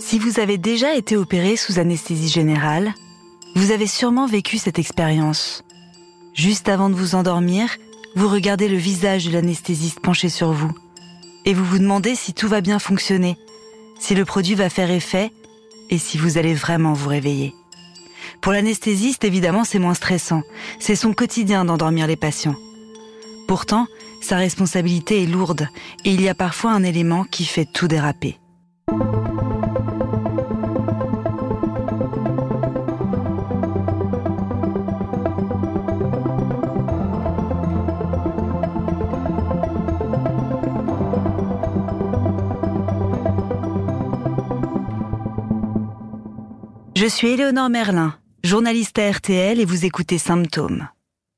Si vous avez déjà été opéré sous anesthésie générale, vous avez sûrement vécu cette expérience. Juste avant de vous endormir, vous regardez le visage de l'anesthésiste penché sur vous et vous vous demandez si tout va bien fonctionner, si le produit va faire effet et si vous allez vraiment vous réveiller. Pour l'anesthésiste, évidemment, c'est moins stressant. C'est son quotidien d'endormir les patients. Pourtant, sa responsabilité est lourde et il y a parfois un élément qui fait tout déraper. Je suis Éléonore Merlin, journaliste à RTL et vous écoutez Symptômes.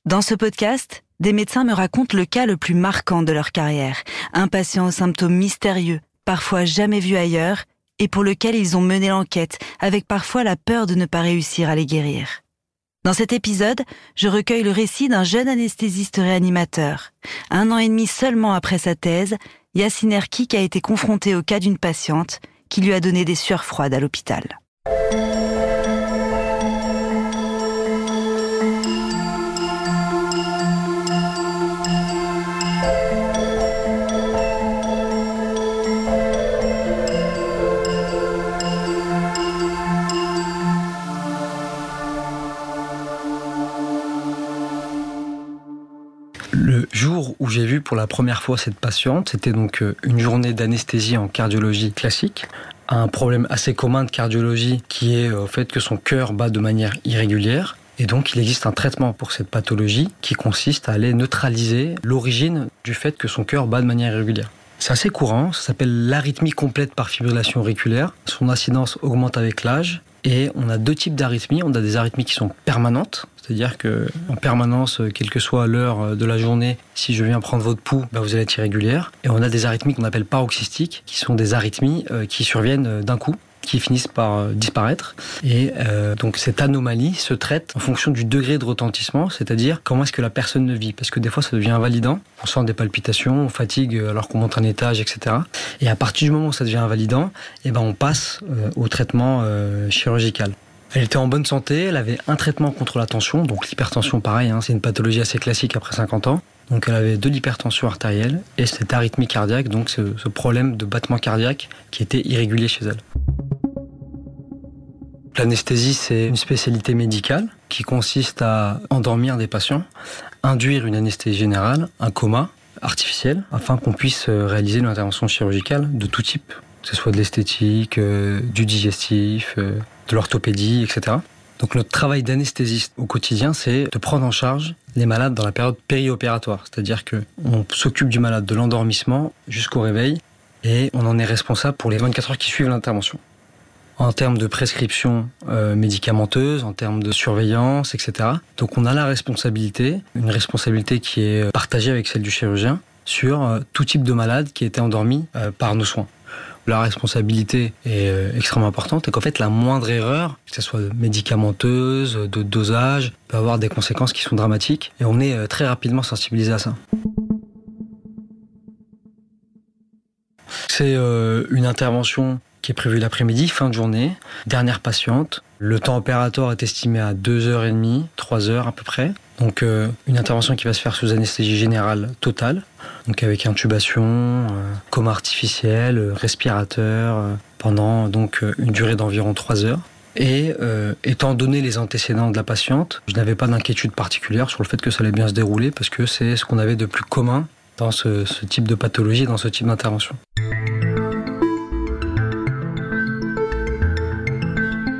Dans ce podcast, des médecins me racontent le cas le plus marquant de leur carrière, un patient aux symptômes mystérieux, parfois jamais vu ailleurs, et pour lequel ils ont mené l'enquête, avec parfois la peur de ne pas réussir à les guérir. Dans cet épisode, je recueille le récit d'un jeune anesthésiste réanimateur. Un an et demi seulement après sa thèse, Yassine Erkik a été confronté au cas d'une patiente qui lui a donné des sueurs froides à l'hôpital. Le jour où j'ai vu pour la première fois cette patiente, c'était donc euh, une journée d'anesthésie en cardiologie classique. Un problème assez commun de cardiologie qui est euh, au fait que son cœur bat de manière irrégulière. Et donc il existe un traitement pour cette pathologie qui consiste à aller neutraliser l'origine du fait que son cœur bat de manière irrégulière. C'est assez courant, ça s'appelle l'arythmie complète par fibrillation auriculaire. Son incidence augmente avec l'âge et on a deux types d'arythmies. On a des arythmies qui sont permanentes, c'est-à-dire que en permanence, euh, quelle que soit l'heure euh, de la journée, si je viens prendre votre pouls, bah, vous allez être irrégulière. Et on a des arythmies qu'on appelle paroxystiques, qui sont des arythmies euh, qui surviennent d'un coup qui finissent par disparaître. Et euh, donc cette anomalie se traite en fonction du degré de retentissement, c'est-à-dire comment est-ce que la personne ne vit. Parce que des fois, ça devient invalidant. On sent des palpitations, on fatigue alors qu'on monte un étage, etc. Et à partir du moment où ça devient invalidant, eh ben on passe euh, au traitement euh, chirurgical. Elle était en bonne santé, elle avait un traitement contre la tension, donc l'hypertension pareil, hein, c'est une pathologie assez classique après 50 ans. Donc elle avait de l'hypertension artérielle et cette arythmie cardiaque, donc ce, ce problème de battement cardiaque qui était irrégulier chez elle. L'anesthésie, c'est une spécialité médicale qui consiste à endormir des patients, induire une anesthésie générale, un coma artificiel, afin qu'on puisse réaliser une intervention chirurgicale de tout type, que ce soit de l'esthétique, euh, du digestif, euh, de l'orthopédie, etc. Donc notre travail d'anesthésiste au quotidien, c'est de prendre en charge les malades dans la période périopératoire, c'est-à-dire que on s'occupe du malade de l'endormissement jusqu'au réveil et on en est responsable pour les 24 heures qui suivent l'intervention en termes de prescription euh, médicamenteuse, en termes de surveillance, etc. Donc on a la responsabilité, une responsabilité qui est partagée avec celle du chirurgien, sur euh, tout type de malade qui était endormi euh, par nos soins. La responsabilité est euh, extrêmement importante et qu'en fait la moindre erreur, que ce soit médicamenteuse, de dosage, peut avoir des conséquences qui sont dramatiques et on est euh, très rapidement sensibilisé à ça. C'est euh, une intervention qui est prévue l'après-midi, fin de journée, dernière patiente. Le temps opératoire est estimé à 2h30, 3h à peu près. Donc euh, une intervention qui va se faire sous anesthésie générale totale, donc avec intubation, euh, coma artificiel, euh, respirateur, pendant donc une durée d'environ 3 heures. Et étant donné les antécédents de la patiente, je n'avais pas d'inquiétude particulière sur le fait que ça allait bien se dérouler parce que c'est ce qu'on avait de plus commun dans ce type de pathologie, dans ce type d'intervention.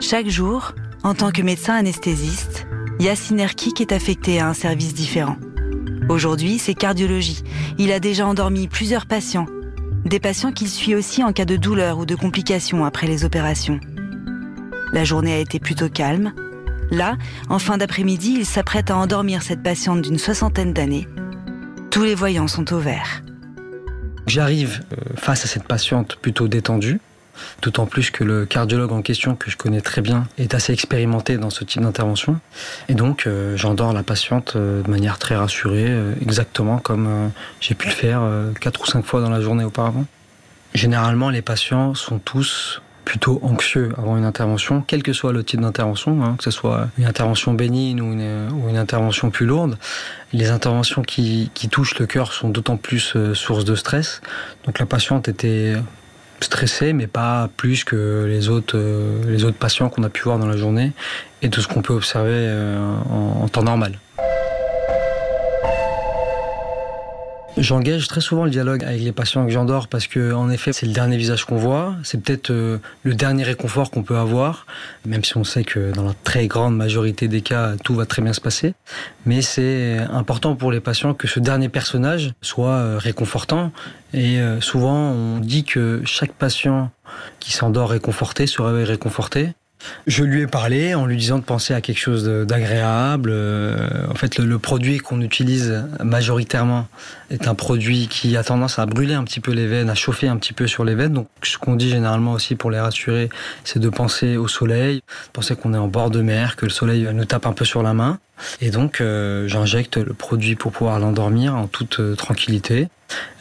Chaque jour, en tant que médecin anesthésiste, Yassine Erkik est affecté à un service différent. Aujourd'hui, c'est cardiologie. Il a déjà endormi plusieurs patients. Des patients qu'il suit aussi en cas de douleur ou de complications après les opérations. La journée a été plutôt calme. Là, en fin d'après-midi, il s'apprête à endormir cette patiente d'une soixantaine d'années. Tous les voyants sont au vert. J'arrive euh, face à cette patiente plutôt détendue, d'autant plus que le cardiologue en question, que je connais très bien, est assez expérimenté dans ce type d'intervention. Et donc, euh, j'endors la patiente euh, de manière très rassurée, euh, exactement comme euh, j'ai pu le faire quatre ou cinq fois dans la journée auparavant. Généralement, les patients sont tous plutôt anxieux avant une intervention, quel que soit le type d'intervention, hein, que ce soit une intervention bénigne ou une, intervention plus lourde. Les interventions qui, touchent le cœur sont d'autant plus source de stress. Donc la patiente était stressée, mais pas plus que les autres, euh, les autres patients qu'on a pu voir dans la journée et tout ce qu'on peut observer euh, en temps normal. J'engage très souvent le dialogue avec les patients que j'endors parce que, en effet, c'est le dernier visage qu'on voit. C'est peut-être euh, le dernier réconfort qu'on peut avoir, même si on sait que dans la très grande majorité des cas, tout va très bien se passer. Mais c'est important pour les patients que ce dernier personnage soit euh, réconfortant. Et euh, souvent, on dit que chaque patient qui s'endort réconforté se réveille réconforté. Je lui ai parlé en lui disant de penser à quelque chose d'agréable. Euh, en fait, le, produit qu'on utilise majoritairement est un produit qui a tendance à brûler un petit peu les veines, à chauffer un petit peu sur les veines. Donc, ce qu'on dit généralement aussi pour les rassurer, c'est de penser au soleil, penser qu'on est en bord de mer, que le soleil nous tape un peu sur la main. Et donc, euh, j'injecte le produit pour pouvoir l'endormir en toute euh, tranquillité.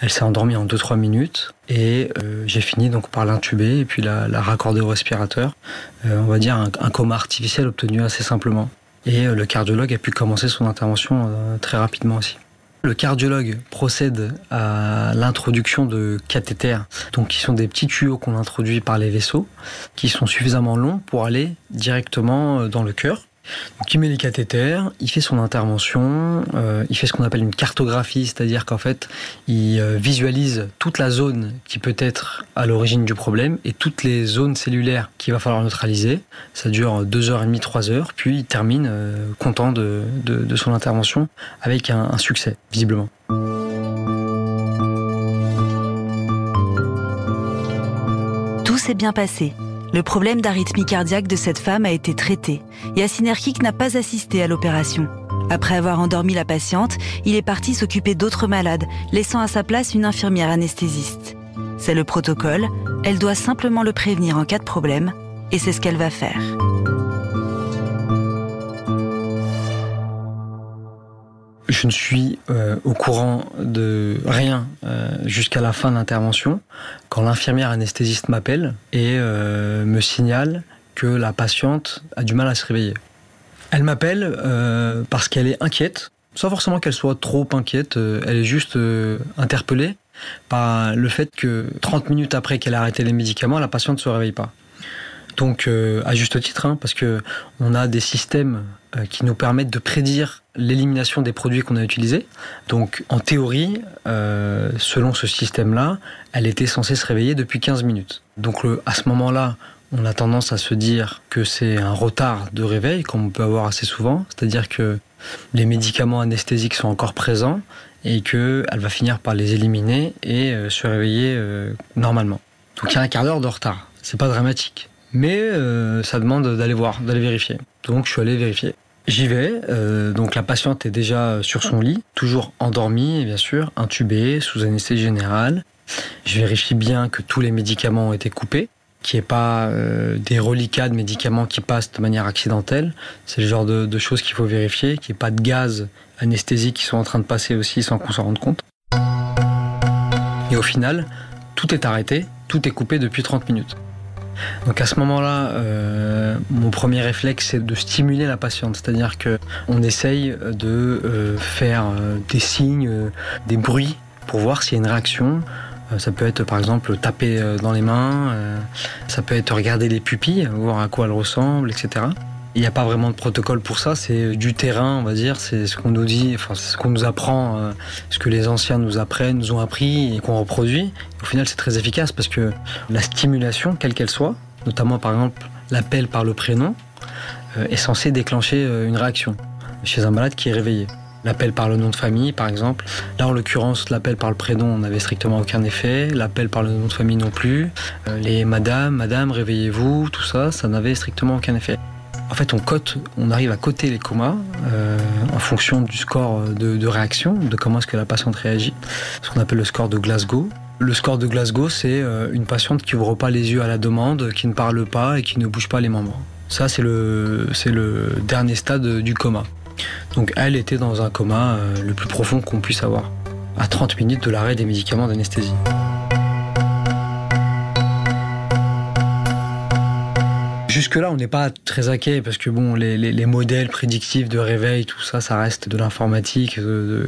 Elle s'est endormie en 2-3 minutes et euh, j'ai fini donc par l'intuber et puis la, raccorder au respirateur. on va dire un, coma artificiel obtenu assez simplement. Et le cardiologue a pu commencer son intervention très rapidement aussi. Le cardiologue procède à l'introduction de cathéters, donc qui sont des petits tuyaux qu'on introduit par les vaisseaux, qui sont suffisamment longs pour aller directement dans le cœur. Il met les cathéters, il fait son intervention, euh, il fait ce qu'on appelle une cartographie, c'est-à-dire qu'en fait il euh, visualise toute la zone qui peut être à l'origine du problème et toutes les zones cellulaires qu'il va falloir neutraliser. Ça dure 2h30, 3 heures, puis il termine euh, content de, son intervention avec un succès, visiblement. Tout s'est bien passé. Le problème d'arythmie cardiaque de cette femme a été traité. Yassine Erkik n'a pas assisté à l'opération. Après avoir endormi la patiente, il est parti s'occuper d'autres malades, laissant à sa place une infirmière anesthésiste. C'est le protocole, elle doit simplement le prévenir en cas de problème, et c'est ce qu'elle va faire. Je ne suis euh, au courant de rien euh, jusqu'à la fin de l'intervention, quand l'infirmière anesthésiste m'appelle et euh, me signale que la patiente a du mal à se réveiller. Elle m'appelle parce qu'elle est inquiète, sans forcément qu'elle soit trop inquiète, elle est juste interpellée par le fait que 30 minutes après qu'elle a arrêté les médicaments, la patiente ne se réveille pas. Donc à juste titre, hein, parce que on a des systèmes euh, qui nous permettent de prédire l'élimination des produits qu'on a utilisés. Donc en théorie, euh, selon ce système-là, elle était censée se réveiller depuis 15 minutes. Donc à ce moment-là, on a tendance à se dire que c'est un retard de réveil, comme on peut avoir assez souvent, c'est-à-dire que les médicaments anesthésiques sont encore présents et qu'elle va finir par les éliminer et euh, se réveiller normalement. Donc il y a un quart d'heure de retard. C'est pas dramatique. Mais ça demande d'aller voir, d'aller vérifier. Donc je suis allé vérifier. J'y vais. Euh, donc la patiente est déjà sur son lit, toujours endormie, bien sûr, intubée, sous anesthésie générale. Je vérifie bien que tous les médicaments ont été coupés, qu'il n'y ait pas euh, des reliquats de médicaments qui passent de manière accidentelle. C'est le genre de, de choses qu'il faut vérifier, qu'il n'y ait pas de gaz anesthésiques qui sont en train de passer aussi sans qu'on s'en rende compte. Et au final, tout est arrêté, tout est coupé depuis 30 minutes. Donc à ce moment-là, euh, mon premier réflexe c'est de stimuler la patiente, c'est-à-dire que on essaye de euh, faire euh, des signes, des bruits pour voir s'il y a une réaction. Ça peut être par exemple taper dans les mains, ça peut être regarder les pupilles, voir à quoi elles ressemblent, etc. Il n'y a pas vraiment de protocole pour ça, c'est du terrain, on va dire, c'est ce qu'on nous dit, enfin c'est ce qu'on nous apprend, euh, ce que les anciens nous apprennent, nous ont appris et qu'on reproduit. Au final, c'est très efficace parce que la stimulation, quelle qu'elle soit, notamment par exemple l'appel par le prénom, euh, est censé déclencher euh, une réaction chez un malade qui est réveillé. L'appel par le nom de famille, par exemple. Là, en l'occurrence, l'appel par le prénom n'avait strictement aucun effet. L'appel par le nom de famille non plus. les madame, madame, réveillez-vous, tout ça, ça n'avait strictement aucun effet. En fait, on cote, on arrive à coter les comas euh, en fonction du score de, réaction, de comment est-ce que la patiente réagit, ce qu'on appelle le score de Glasgow. Le score de Glasgow, c'est euh, une patiente qui ouvre pas les yeux à la demande, qui ne parle pas et qui ne bouge pas les membres. Ça, c'est le, dernier stade du coma. Donc, elle était dans un coma euh, le plus profond qu'on puisse avoir, à 30 minutes de l'arrêt des médicaments d'anesthésie. Jusque-là, on n'est pas très inquiet parce que bon, les, modèles prédictifs de réveil, tout ça, ça reste de l'informatique,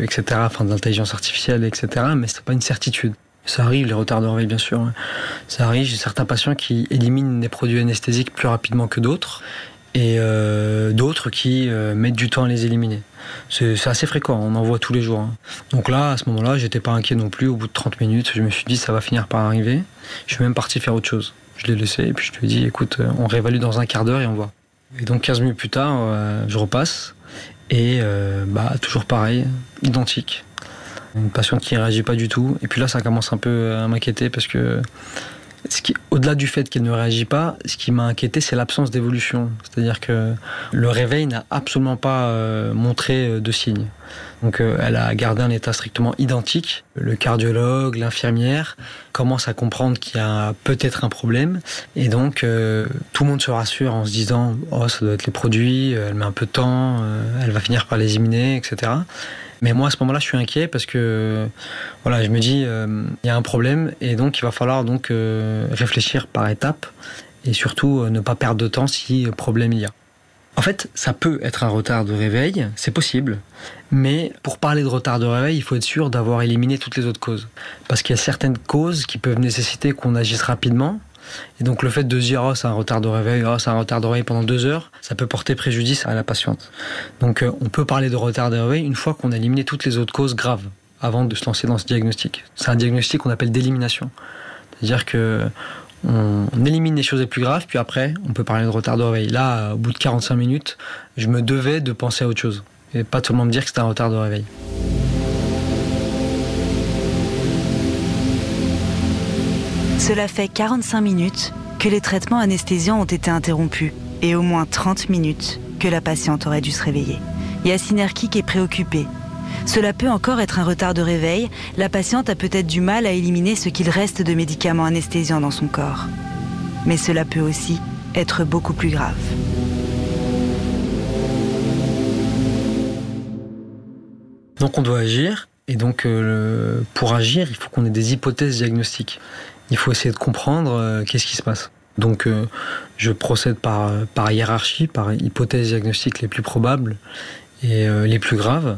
etc., enfin de l'intelligence artificielle, etc. Mais c'est pas une certitude. Ça arrive, les retards de réveil, bien sûr. Hein. Ça arrive, j'ai certains patients qui éliminent des produits anesthésiques plus rapidement que d'autres et euh, d'autres qui euh, mettent du temps à les éliminer. C'est assez fréquent, on en voit tous les jours. Hein. Donc là, à ce moment-là, j'étais pas inquiet non plus. Au bout de 30 minutes, je me suis dit, ça va finir par arriver. Je suis même parti faire autre chose. Je l'ai laissé et puis je lui ai dit, écoute, euh, on réévalue dans un quart d'heure et on voit. Et donc 15 minutes plus tard, je repasse et bah, toujours pareil, identique. Une patiente qui ne réagit pas du tout. Et puis là, ça commence un peu à m'inquiéter parce que au-delà du fait qu'elle ne réagit pas, ce qui m'a inquiété, c'est l'absence d'évolution. C'est-à-dire que le réveil n'a absolument pas euh, montré euh, de signes. Donc euh, elle a gardé un état strictement identique. Le cardiologue, l'infirmière commencent à comprendre qu'il y a peut-être un problème. Et donc tout le monde se rassure en se disant « Oh, ça doit être les produits, elle met un peu de temps, elle va finir par les éliminer, etc. » Mais moi, à ce moment-là, je suis inquiet parce que je me dis, euh, il y a un problème et donc il va falloir euh, réfléchir par étapes et surtout euh, ne pas perdre de temps si problème il y a. En fait, ça peut être un retard de réveil, c'est possible, mais pour parler de retard de réveil, il faut être sûr d'avoir éliminé toutes les autres causes. Parce qu'il y a certaines causes qui peuvent nécessiter qu'on agisse rapidement, et donc le fait de dire oh, c'est un retard de réveil, oh, c'est un retard de réveil pendant deux heures, ça peut porter préjudice à la patiente. Donc euh, on peut parler de retard de réveil une fois qu'on a éliminé toutes les autres causes graves avant de se lancer dans ce diagnostic. C'est un diagnostic qu'on appelle d'élimination. C'est-à-dire que on, élimine les choses les plus graves, puis après on peut parler de retard de réveil. Là, au bout de 45 minutes, je me devais de penser à autre chose. Et pas tout le monde me dire que c'était un retard de réveil. Cela fait 45 minutes que les traitements anesthésiants ont été interrompus et au moins 30 minutes que la patiente aurait dû se réveiller. Yacine Erkik est préoccupé. Cela peut encore être un retard de réveil. La patiente a peut-être du mal à éliminer ce qu'il reste de médicaments anesthésiants dans son corps. Mais cela peut aussi être beaucoup plus grave. Donc on doit agir, et donc euh, pour agir, il faut qu'on ait des hypothèses diagnostiques il faut essayer de comprendre euh, qu'est-ce qui se passe. Donc euh, je procède par, par hiérarchie, par hypothèse diagnostique les plus probables et les plus graves.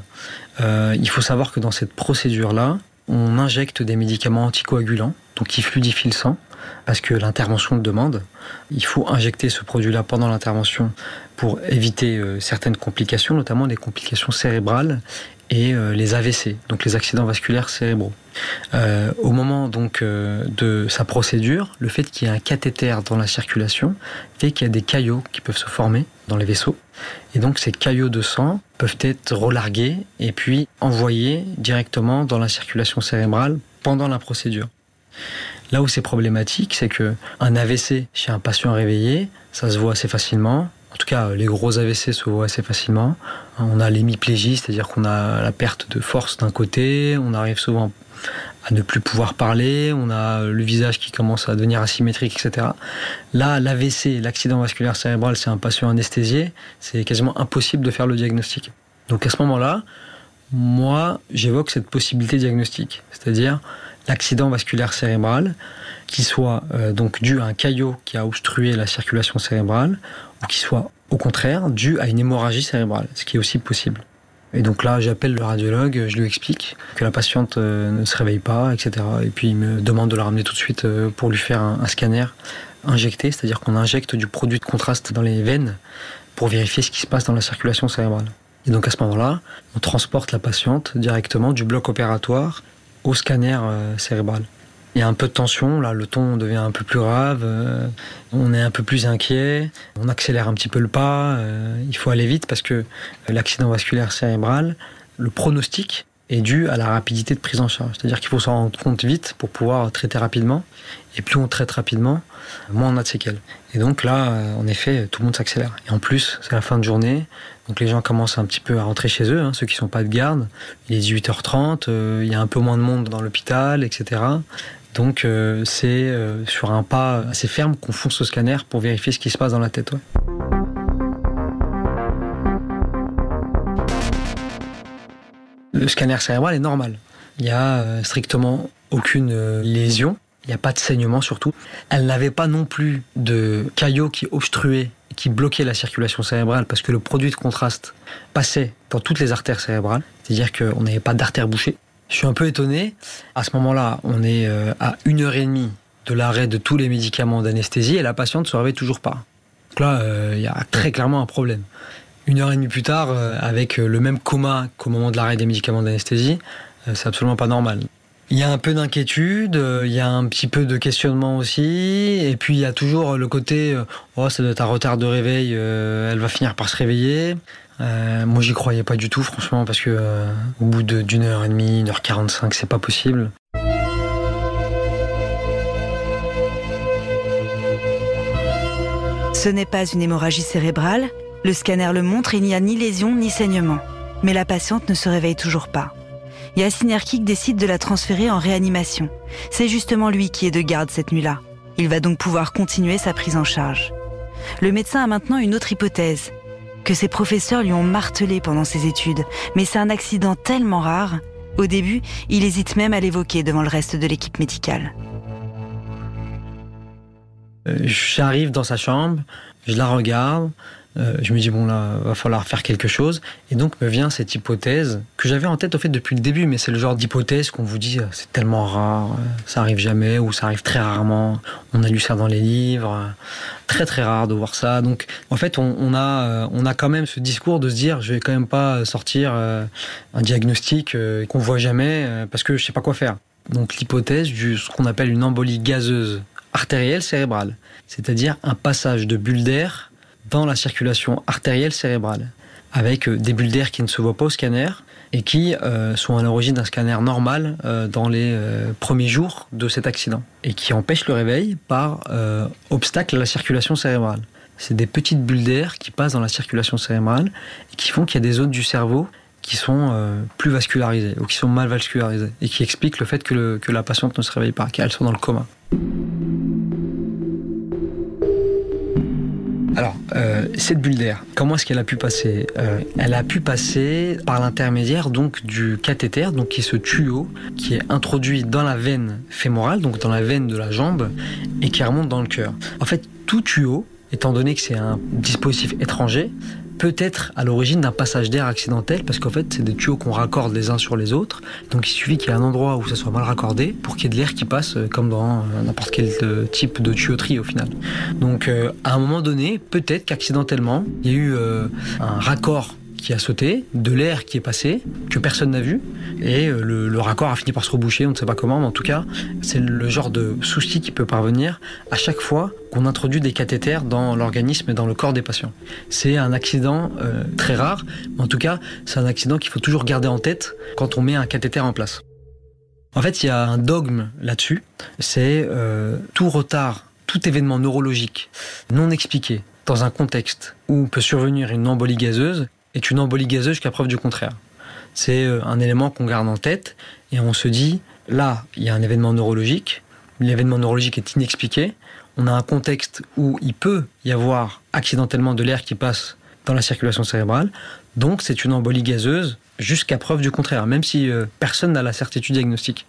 il faut savoir que dans cette procédure-là, on injecte des médicaments anticoagulants, donc qui fluidifient le sang, parce que l'intervention le demande. Il faut injecter ce produit-là pendant l'intervention pour éviter certaines complications, notamment des complications cérébrales et euh, les AVC, donc les accidents vasculaires cérébraux. Euh, au moment donc euh, de sa procédure, le fait qu'il y ait un cathéter dans la circulation fait qu'il y a des caillots qui peuvent se former dans les vaisseaux. Et donc ces caillots de sang peuvent être relargués et puis envoyés directement dans la circulation cérébrale pendant la procédure. Là où c'est problématique, c'est que un AVC chez un patient réveillé, ça se voit assez facilement. En tout cas, les gros AVC se voient assez facilement. On a l'hémiplégie, c'est-à-dire qu'on a la perte de force d'un côté, on arrive souvent à ne plus pouvoir parler, on a le visage qui commence à devenir asymétrique, etc. Là, l'AVC, l'accident vasculaire cérébral, c'est un patient anesthésié, c'est quasiment impossible de faire le diagnostic. Donc à ce moment-là, moi, j'évoque cette possibilité diagnostique, c'est-à-dire l'accident vasculaire cérébral qui soit euh, donc dû à un caillot qui a obstrué la circulation cérébrale ou qui soit au contraire dû à une hémorragie cérébrale, ce qui est aussi possible. Et donc là, j'appelle le radiologue, je lui explique que la patiente euh, ne se réveille pas, etc. Et puis il me demande de la ramener tout de suite euh, pour lui faire un, scanner injecté, c'est-à-dire qu'on injecte du produit de contraste dans les veines pour vérifier ce qui se passe dans la circulation cérébrale. Et donc à ce moment-là, on transporte la patiente directement du bloc opératoire au scanner cérébral il y a un peu de tension, là le ton devient un peu plus grave, euh, on est un peu plus inquiet, on accélère un petit peu le pas, euh, il faut aller vite parce que l'accident vasculaire cérébral, le pronostic est dû à la rapidité de prise en charge. C'est-à-dire qu'il faut s'en rendre compte vite pour pouvoir traiter rapidement. Et plus on traite rapidement, moins on a de séquelles. Et donc là, euh, en effet, tout le monde s'accélère. Et en plus, c'est la fin de journée, donc les gens commencent un petit peu à rentrer chez eux, hein, ceux qui sont pas de garde. Il est 18h30, il y a un peu moins de monde dans l'hôpital, etc. Donc euh, c'est euh, sur un pas assez ferme qu'on fonce au scanner pour vérifier ce qui se passe dans la tête. Le scanner cérébral est normal. Il n'y a euh, strictement aucune lésion. il n'y a pas de saignement surtout. Elle n'avait pas non plus de caillots qui obstruaient, qui bloquaient la circulation cérébrale parce que le produit de contraste passait dans toutes les artères cérébrales, c'est-à-dire qu'on n'avait pas d'artères bouchées. Je suis un peu étonné. À ce moment-là, on est euh, à une heure et demie de l'arrêt de tous les médicaments d'anesthésie et la patiente se réveille toujours pas. Donc là, euh, il y a très clairement un problème. Une heure et demie plus tard, euh, avec le même coma qu'au moment de l'arrêt des médicaments d'anesthésie, c'est absolument pas normal. Il y a un peu d'inquiétude, il y a un petit peu de questionnement aussi, et puis il y a toujours le côté oh ça doit être un retard de réveil, elle va finir par se réveiller. Euh, moi, j'y croyais pas du tout, franchement, parce que euh, au bout d'une heure et demie, une heure quarante-cinq, c'est pas possible. Ce n'est pas une hémorragie cérébrale. Le scanner le montre, il n'y a ni lésion ni saignement. Mais la patiente ne se réveille toujours pas. Yassine Erkik décide de la transférer en réanimation. C'est justement lui qui est de garde cette nuit-là. Il va donc pouvoir continuer sa prise en charge. Le médecin a maintenant une autre hypothèse que ses professeurs lui ont martelé pendant ses études, mais c'est un accident tellement rare. Au début, il hésite même à l'évoquer devant le reste de l'équipe médicale. Euh, j'arrive dans sa chambre, je la regarde, je me dis bon là va falloir faire quelque chose. Et donc me vient cette hypothèse que j'avais en tête au fait depuis le début. Mais c'est le genre d'hypothèse qu'on vous dit c'est tellement rare ça arrive jamais ou ça arrive très rarement. On a lu ça dans les livres. Très très rare de voir ça. Donc en fait on, a euh, on a quand même ce discours de se dire je vais quand même pas sortir euh, un diagnostic qu'on voit jamais parce que je sais pas quoi faire. Donc l'hypothèse du ce qu'on appelle une embolie gazeuse artérielle cérébrale c'est-à-dire un passage de bulles d'air dans la circulation artérielle cérébrale, avec euh, des bulles d'air qui ne se voient pas au scanner et qui euh, sont à l'origine d'un scanner normal euh, dans les premiers jours de cet accident et qui empêchent le réveil par obstacle à la circulation cérébrale. C'est des petites bulles d'air qui passent dans la circulation cérébrale et qui font qu'il y a des zones du cerveau qui sont plus vascularisées ou qui sont mal vascularisées et qui expliquent le fait que, que la patiente ne se réveille pas, qu'elle soit dans le coma. Alors, euh, cette bulle d'air, comment est-ce qu'elle a pu passer euh, Elle a pu passer par l'intermédiaire donc du cathéter, donc qui est ce tuyau qui est introduit dans la veine fémorale, donc dans la veine de la jambe, et qui remonte dans le cœur. En fait, tout tuyau, étant donné que c'est un dispositif étranger, peut être à l'origine d'un passage d'air accidentel parce qu'en fait c'est des tuyaux qu'on raccorde les uns sur les autres. Donc il suffit qu'il y ait un endroit où ça soit mal raccordé pour qu'il y ait de l'air qui passe euh, comme dans euh, n'importe quel euh, type de tuyauterie au final. Donc à un moment donné peut-être qu'accidentellement il y a eu un raccord qui a sauté, de l'air qui est passé, que personne n'a vu, et euh, le, raccord a fini par se reboucher, on ne sait pas comment, mais en tout cas, c'est le genre de souci qui peut parvenir à chaque fois qu'on introduit des cathéters dans l'organisme et dans le corps des patients. C'est un accident euh, très rare, mais en tout cas, c'est un accident qu'il faut toujours garder en tête quand on met un cathéter en place. En fait, il y a un dogme là-dessus, c'est euh, tout retard, tout événement neurologique non expliqué dans un contexte où peut survenir une embolie gazeuse est une embolie gazeuse jusqu'à preuve du contraire. C'est euh, un élément qu'on garde en tête et on se dit, là, il y a un événement neurologique, l'événement neurologique est inexpliqué, on a un contexte où il peut y avoir accidentellement de l'air qui passe dans la circulation cérébrale, donc c'est une embolie gazeuse jusqu'à preuve du contraire, même si euh, personne n'a la certitude diagnostique.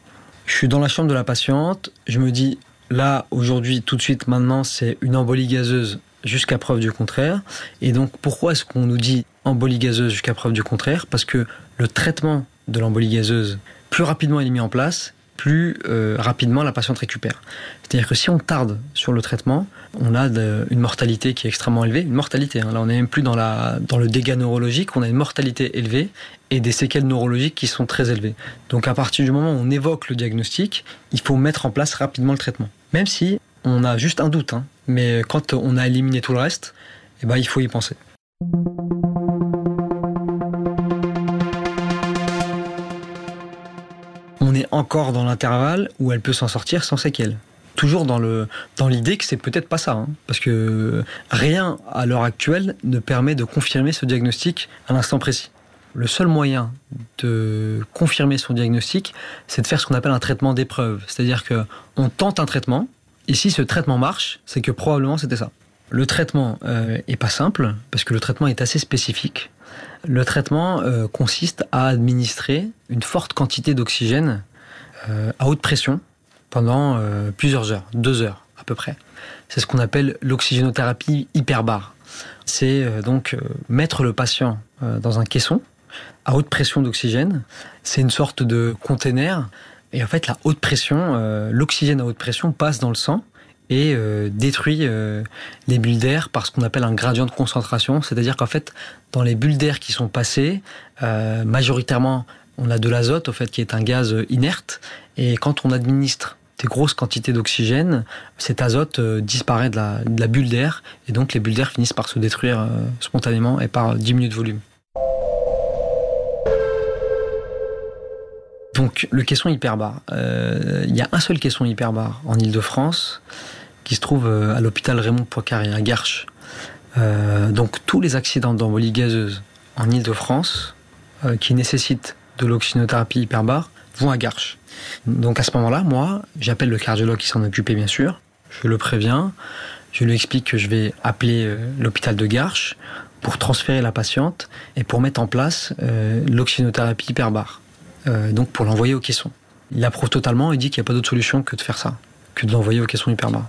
Je suis dans la chambre de la patiente, je me dis, là, aujourd'hui, tout de suite, maintenant, c'est une embolie gazeuse jusqu'à preuve du contraire. Et donc, pourquoi est-ce qu'on nous dit embolie gazeuse jusqu'à preuve du contraire, parce que le traitement de l'embolie gazeuse, plus rapidement il est mis en place, plus euh, rapidement la patiente récupère. C'est-à-dire que si on tarde sur le traitement, on a une mortalité qui est extrêmement élevée, une mortalité. Hein. Là, on n'est même plus dans, la, dans le dégât neurologique, on a une mortalité élevée et des séquelles neurologiques qui sont très élevées. Donc à partir du moment où on évoque le diagnostic, il faut mettre en place rapidement le traitement. Même si on a juste un doute, hein. mais quand on a éliminé tout le reste, eh ben, il faut y penser. On est encore dans l'intervalle où elle peut s'en sortir sans séquelles. Toujours dans l'idée que c'est peut-être pas ça, hein. parce que rien à l'heure actuelle ne permet de confirmer ce diagnostic à l'instant précis. Le seul moyen de confirmer son diagnostic, c'est de faire ce qu'on appelle un traitement d'épreuve, c'est-à-dire que on tente un traitement, et si ce traitement marche, c'est que probablement c'était ça. Le traitement euh, est pas simple parce que le traitement est assez spécifique. Le traitement euh, consiste à administrer une forte quantité d'oxygène euh, à haute pression pendant plusieurs heures, deux heures à peu près. C'est ce qu'on appelle l'oxygénothérapie hyperbare. C'est donc mettre le patient dans un caisson à haute pression d'oxygène. C'est une sorte de container. Et en fait, la haute pression, euh, l'oxygène à haute pression passe dans le sang et euh, détruit euh, les bulles d'air par ce qu'on appelle un gradient de concentration. C'est-à-dire qu'en fait, dans les bulles d'air qui sont passées, majoritairement, on a de l'azote, au fait, qui est un gaz inerte. Et quand on administre des grosses quantités d'oxygène, cet azote disparaît de la, de la bulle d'air, et donc les bulles d'air finissent par se détruire spontanément et par diminuer de volume. Donc le caisson hyperbare. Euh, il y a un seul caisson hyperbare en Ile-de-France qui se trouve euh, à l'hôpital Raymond Poincaré à Garches. Euh, donc tous les accidents d'embolie gazeuse en Ile-de-France qui nécessitent de l'oxynothérapie hyperbare vont à Garches. Donc à ce moment-là, moi, j'appelle le cardiologue qui s'en occupait bien sûr. Je le préviens. Je lui explique que je vais appeler l'hôpital de Garches pour transférer la patiente et pour mettre en place l'oxynothérapie hyperbare. Euh, donc pour l'envoyer au caisson. Il approuve totalement et dit qu'il n'y a pas d'autre solution que de faire ça, que de l'envoyer au caisson hyperbare.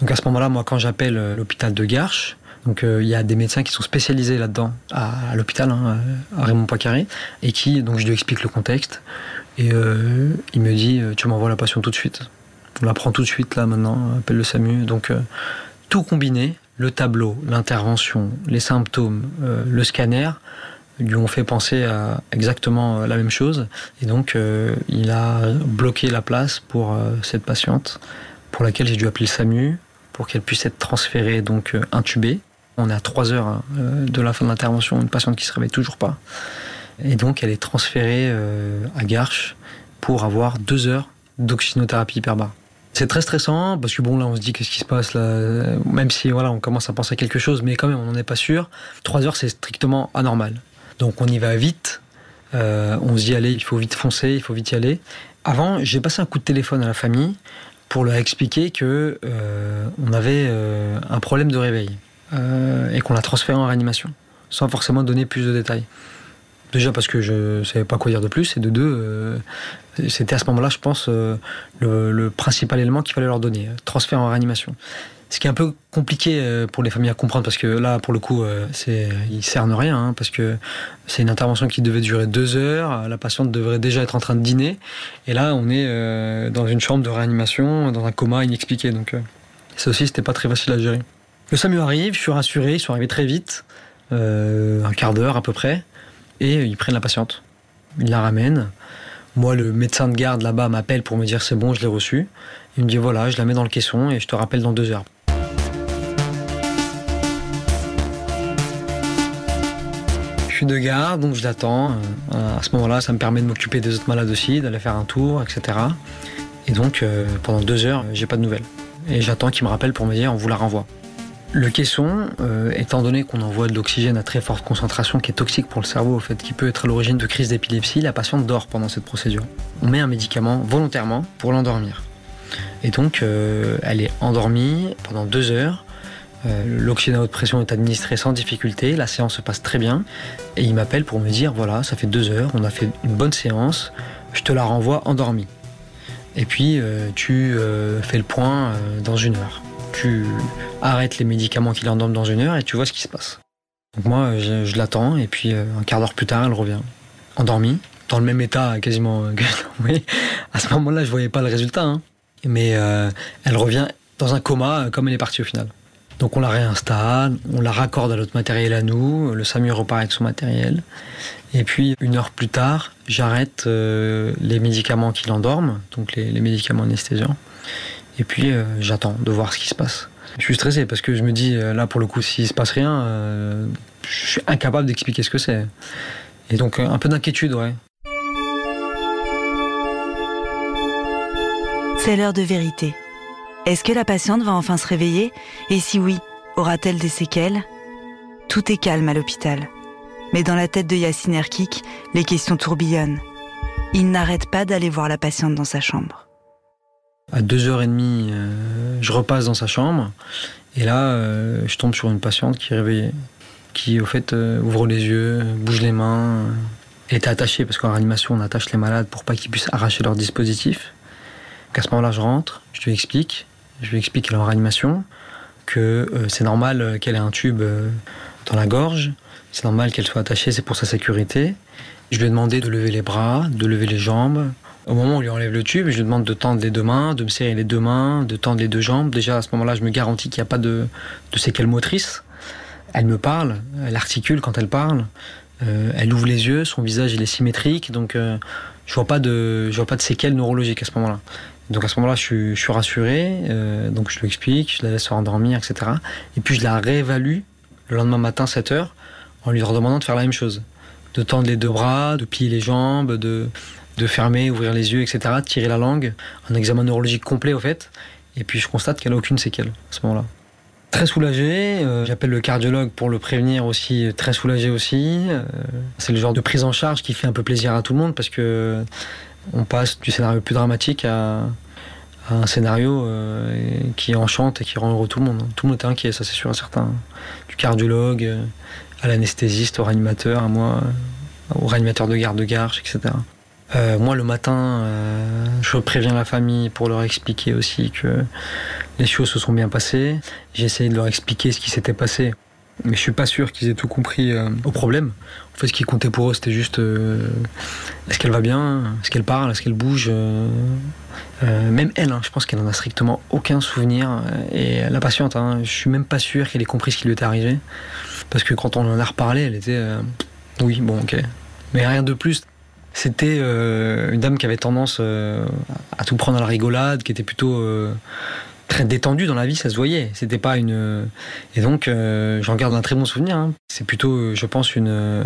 Donc à ce moment-là, moi, quand j'appelle euh, l'hôpital de Garches, donc euh, il y a des médecins qui sont spécialisés là-dedans à, l'hôpital, hein, à Raymond Poincaré, et qui, donc je lui explique le contexte, et il me dit, tu m'envoies la passion tout de suite. On la prend tout de suite là maintenant, appelle le SAMU. Donc tout combiné, le tableau, l'intervention, les symptômes, le scanner, lui ont fait penser à exactement euh, la même chose. Et donc, euh, il a bloqué la place pour euh, cette patiente, pour laquelle j'ai dû appeler le SAMU, pour qu'elle puisse être transférée, donc intubée. On est à 3 heures de la fin de l'intervention, une patiente qui se réveille toujours pas. Et donc, elle est transférée à Garches pour avoir 2 heures d'oxynothérapie hyperbare. C'est très stressant parce que bon là on se dit qu'est-ce qui se passe même si voilà on commence à penser à quelque chose mais quand même on n'en est pas sûr. 3 heures c'est strictement anormal. Donc on y va vite. Euh, on se dit allez, il faut vite foncer, il faut vite y aller. Avant, j'ai passé un coup de téléphone à la famille pour leur expliquer que euh, on avait euh, un problème de réveil et qu'on l'a transféré en réanimation, sans forcément donner plus de détails. Déjà parce que je savais pas quoi dire de plus, et de deux, c'était à ce moment-là, je pense, le, le, principal élément qu'il fallait leur donner, transfert en réanimation. Ce qui est un peu compliqué euh, pour les familles à comprendre parce que là, pour le coup, euh, c'est ils cernent rien hein, parce que c'est une intervention qui devait durer deux heures. La patiente devrait déjà être en train de dîner et là, on est euh, dans une chambre de réanimation, dans un coma inexpliqué. Donc, ça aussi, c'était pas très facile à gérer. Le SAMU arrive, je suis rassuré, ils sont arrivés très vite, un quart d'heure à peu près, et ils prennent la patiente. Ils la ramènent. Moi, le médecin de garde là-bas m'appelle pour me dire c'est bon, je l'ai reçu. Il me dit voilà, je la mets dans le caisson et je te rappelle dans deux heures. Suis de garde, donc je l'attends. Euh, à ce moment-là, ça me permet de m'occuper des autres malades aussi, d'aller faire un tour, etc. Et donc, euh, pendant deux heures, j'ai pas de nouvelles. Et j'attends qu'il me rappelle pour me dire on vous la renvoie. Le caisson, euh, étant donné qu'on envoie de l'oxygène à très forte concentration qui est toxique pour le cerveau, au fait, qui peut être à l'origine de crises d'épilepsie, la patiente dort pendant cette procédure. On met un médicament volontairement pour l'endormir. Et donc, elle est endormie pendant deux heures euh, l'oxygène à haute pression est administré sans difficulté, la séance se passe très bien. Et il m'appelle pour me dire voilà, ça fait deux heures, on a fait une bonne séance, je te la renvoie endormie. Et puis euh, tu euh, fais le point dans une heure. Tu arrêtes les médicaments qui l'endorment dans une heure et tu vois ce qui se passe. Donc moi, je, l'attends et puis un quart d'heure plus tard, elle revient. Endormie, dans le même état quasiment oui. À ce moment-là, je voyais pas le résultat. Hein. Mais elle revient dans un coma comme elle est partie au final. Donc on la réinstalle, on la raccorde à notre matériel à nous, le SAMU repart avec son matériel. Et puis une heure plus tard, j'arrête euh, les médicaments qui l'endorment, donc les, médicaments anesthésiants. Et puis euh, j'attends de voir ce qui se passe. Je suis stressé parce que je me dis, euh, là pour le coup, s'il se passe rien, je suis incapable d'expliquer ce que c'est. Et donc un peu d'inquiétude, ouais. C'est l'heure de vérité. Est-ce que la patiente va enfin se réveiller? Et si oui, aura-t-elle des séquelles? Tout est calme à l'hôpital. Mais dans la tête de Yacine Erkik, les questions tourbillonnent. Il n'arrête pas d'aller voir la patiente dans sa chambre. À 2h30, euh, je repasse dans sa chambre. Et là, euh, je tombe sur une patiente qui est réveillée. Qui, au fait, euh, ouvre les yeux, bouge les mains, est attachée, parce qu'en réanimation, on attache les malades pour pas qu'ils puissent arracher leur dispositif À ce moment-là, je rentre, je lui explique, je lui explique qu'elle est en réanimation, que c'est normal qu'elle ait un tube dans la gorge, c'est normal qu'elle soit attachée, c'est pour sa sécurité. Je lui ai demandé de lever les bras, de lever les jambes. Au moment où on lui enlève le tube, je lui demande de tendre les deux mains, de me serrer les deux mains, de tendre les deux jambes. Déjà, à ce moment-là, je me garantis qu'il n'y a pas de, séquelles motrices. Elle me parle, elle articule quand elle parle. Euh, elle ouvre les yeux, son visage est symétrique, donc euh, je vois vois pas de séquelles neurologiques à ce moment-là. Donc à ce moment-là, je suis, rassuré, euh, donc je lui explique, je la laisse se rendormir, etc. Et puis je la réévalue le lendemain matin 7 heures en lui redemandant de faire la même chose, de tendre les deux bras, de plier les jambes, de, de fermer, ouvrir les yeux, etc., de tirer la langue, un examen neurologique complet au fait. Et puis je constate qu'elle a aucune séquelle à ce moment-là. Très soulagé, euh, j'appelle le cardiologue pour le prévenir aussi, très soulagé aussi. Euh, c'est le genre de prise en charge qui fait un peu plaisir à tout le monde parce que on passe du scénario plus dramatique à, un scénario euh, qui enchante et qui rend heureux tout le monde. Tout le monde est inquiet, ça c'est sûr certain. Du cardiologue à l'anesthésiste, au réanimateur, moi, au réanimateur de garde de garge, etc. Euh, moi, le matin, euh, je préviens la famille pour leur expliquer aussi que les choses se sont bien passées. J'ai de leur expliquer ce qui s'était passé, mais je suis pas sûr qu'ils aient tout compris euh, au problème. En fait, ce qui comptait pour eux, c'était juste est-ce qu'elle va bien, est-ce qu'elle parle, est-ce qu'elle bouge? même elle, hein, je pense qu'elle n'en a strictement aucun souvenir. Et la patiente, hein, je suis même pas sûr qu'elle ait compris ce qui lui était arrivé. Parce que quand on en a reparlé, elle était oui, bon, ok. Mais rien de plus. C'était euh, une dame qui avait tendance euh, à tout prendre à la rigolade, qui était plutôt euh, très détendue dans la vie, ça se voyait. C'était pas une. Et donc, j'en garde un très bon souvenir. Hein. C'est plutôt, je pense, une,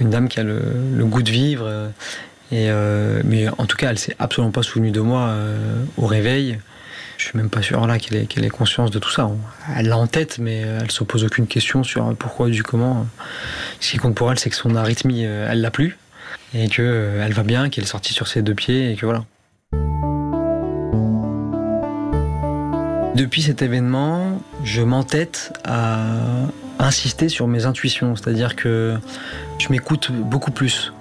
une dame qui a le, goût de vivre. Et, mais en tout cas, elle s'est absolument pas souvenue de moi au réveil. Je suis même pas sûr là qu'elle ait, qu'elle ait conscience de tout ça. Elle l'a en tête, mais elle se pose aucune question sur pourquoi, du comment. Ce qui compte pour elle, c'est que son arythmie, elle l'a plus et qu'elle euh, va bien, qu'elle est sortie sur ses deux pieds et que voilà. Depuis cet événement, je m'entête à insister sur mes intuitions, c'est-à-dire que je m'écoute beaucoup plus.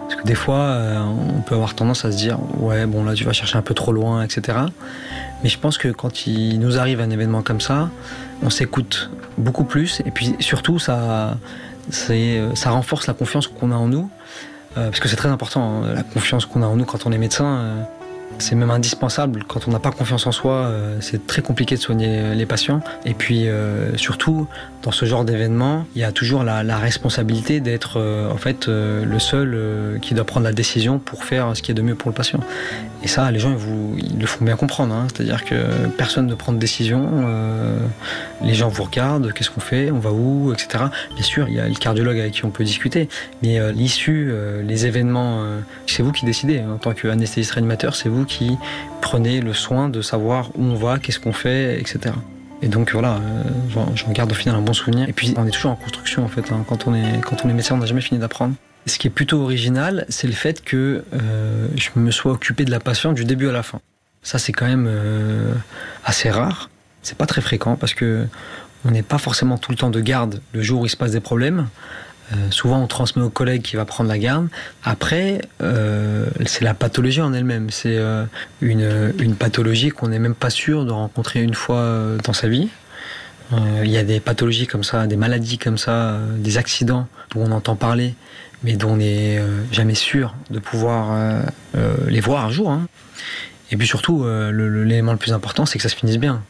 Parce que des fois, euh, on peut avoir tendance à se dire ouais bon là tu vas chercher un peu trop loin, etc. Mais je pense que quand il nous arrive un événement comme ça, on s'écoute beaucoup plus et puis surtout ça, ça renforce la confiance qu'on a en nous euh, parce que c'est très important, hein, la confiance qu'on a en nous quand on est médecin. Euh, c'est même indispensable. Quand on n'a pas confiance en soi, euh, c'est très compliqué de soigner les patients. Et puis surtout, dans ce genre d'événement, il y a toujours la, responsabilité d'être en fait le seul qui doit prendre la décision pour faire ce qui est de mieux pour le patient. Et ça, les gens, ils, vous, le font bien comprendre. Hein. C'est-à-dire que personne ne prend de décision. Euh, les gens vous regardent, qu'est-ce qu'on fait, on va où, etc. Bien sûr, il y a le cardiologue avec qui on peut discuter. Mais euh, l'issue, euh, les événements, c'est vous qui décidez. En tant qu'anesthésiste réanimateur, c'est vous qui prenez le soin de savoir où on va, qu'est-ce qu'on fait, etc. Et donc voilà, j'en garde au final un bon souvenir. Et puis on est toujours en construction en fait. Hein. Quand, on est, quand on est médecin, on n'a jamais fini d'apprendre. Ce qui est plutôt original, c'est le fait que euh, je me sois occupé de la patiente du début à la fin. Ça, c'est quand même euh, assez rare. C'est pas très fréquent parce que on n'est pas forcément tout le temps de garde le jour où il se passe des problèmes. Euh, souvent, on transmet au collègue qui va prendre la garde. Après, c'est la pathologie en elle-même. C'est une, une, pathologie qu'on n'est même pas sûr de rencontrer une fois dans sa vie. Il y a des pathologies comme ça, des maladies comme ça, des accidents dont on entend parler, mais dont on n'est euh, jamais sûr de pouvoir euh, euh, les voir un jour. Hein. Et puis surtout, l'élément le, plus important, c'est que ça se finisse bien.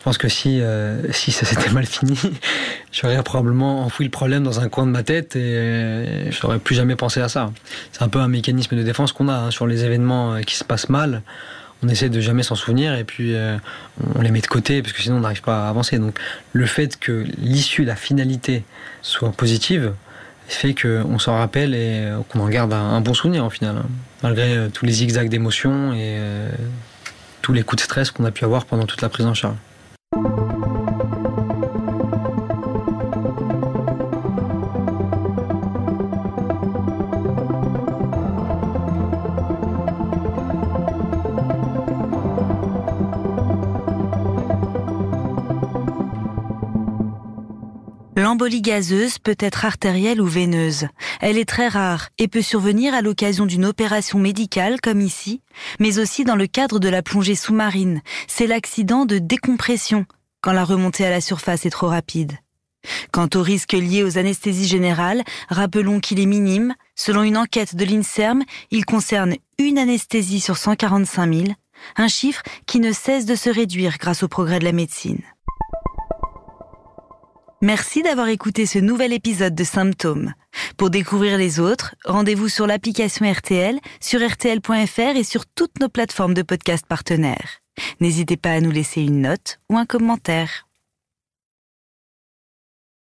Je pense que si, si ça s'était mal fini, j'aurais probablement enfoui le problème dans un coin de ma tête et je n'aurais plus jamais pensé à ça. C'est un peu un mécanisme de défense qu'on a hein, sur les événements qui se passent mal. On essaie de jamais s'en souvenir et puis on les met de côté parce que sinon on n'arrive pas à avancer. Donc le fait que l'issue, la finalité soit positive, fait qu'on s'en rappelle et euh, qu'on en garde un, bon souvenir au final, hein. malgré euh, tous les zigzags d'émotions et euh, tous les coups de stress qu'on a pu avoir pendant toute la prise en charge. L'embolie gazeuse peut être artérielle ou veineuse. Elle est très rare et peut survenir à l'occasion d'une opération médicale comme ici, mais aussi dans le cadre de la plongée sous-marine. C'est l'accident de décompression quand la remontée à la surface est trop rapide. Quant au risque lié aux anesthésies générales, rappelons qu'il est minime. Selon une enquête de l'INSERM, il concerne une anesthésie sur 145 000, un chiffre qui ne cesse de se réduire grâce au progrès de la médecine. Merci d'avoir écouté ce nouvel épisode de Symptômes. Pour découvrir les autres, rendez-vous sur l'application RTL, sur rtl.fr et sur toutes nos plateformes de podcast partenaires. N'hésitez pas à nous laisser une note ou un commentaire.